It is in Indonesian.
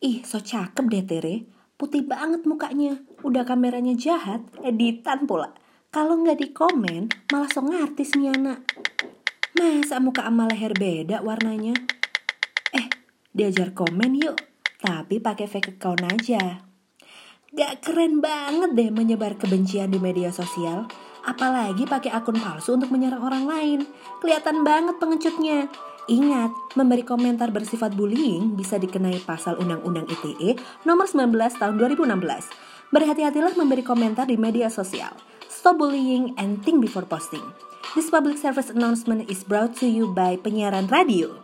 Ih, so cakep deh Tere. Putih banget mukanya. Udah kameranya jahat, editan pula. Kalau nggak di komen, malah so ngartis nih anak. Masa muka sama leher beda warnanya? Eh, diajar komen yuk. Tapi pakai fake account aja. Gak keren banget deh menyebar kebencian di media sosial. Apalagi pakai akun palsu untuk menyerang orang lain. Kelihatan banget pengecutnya. Ingat, memberi komentar bersifat bullying bisa dikenai pasal Undang-Undang ITE nomor 19 tahun 2016. Berhati-hatilah memberi komentar di media sosial. Stop bullying and think before posting. This public service announcement is brought to you by penyiaran radio.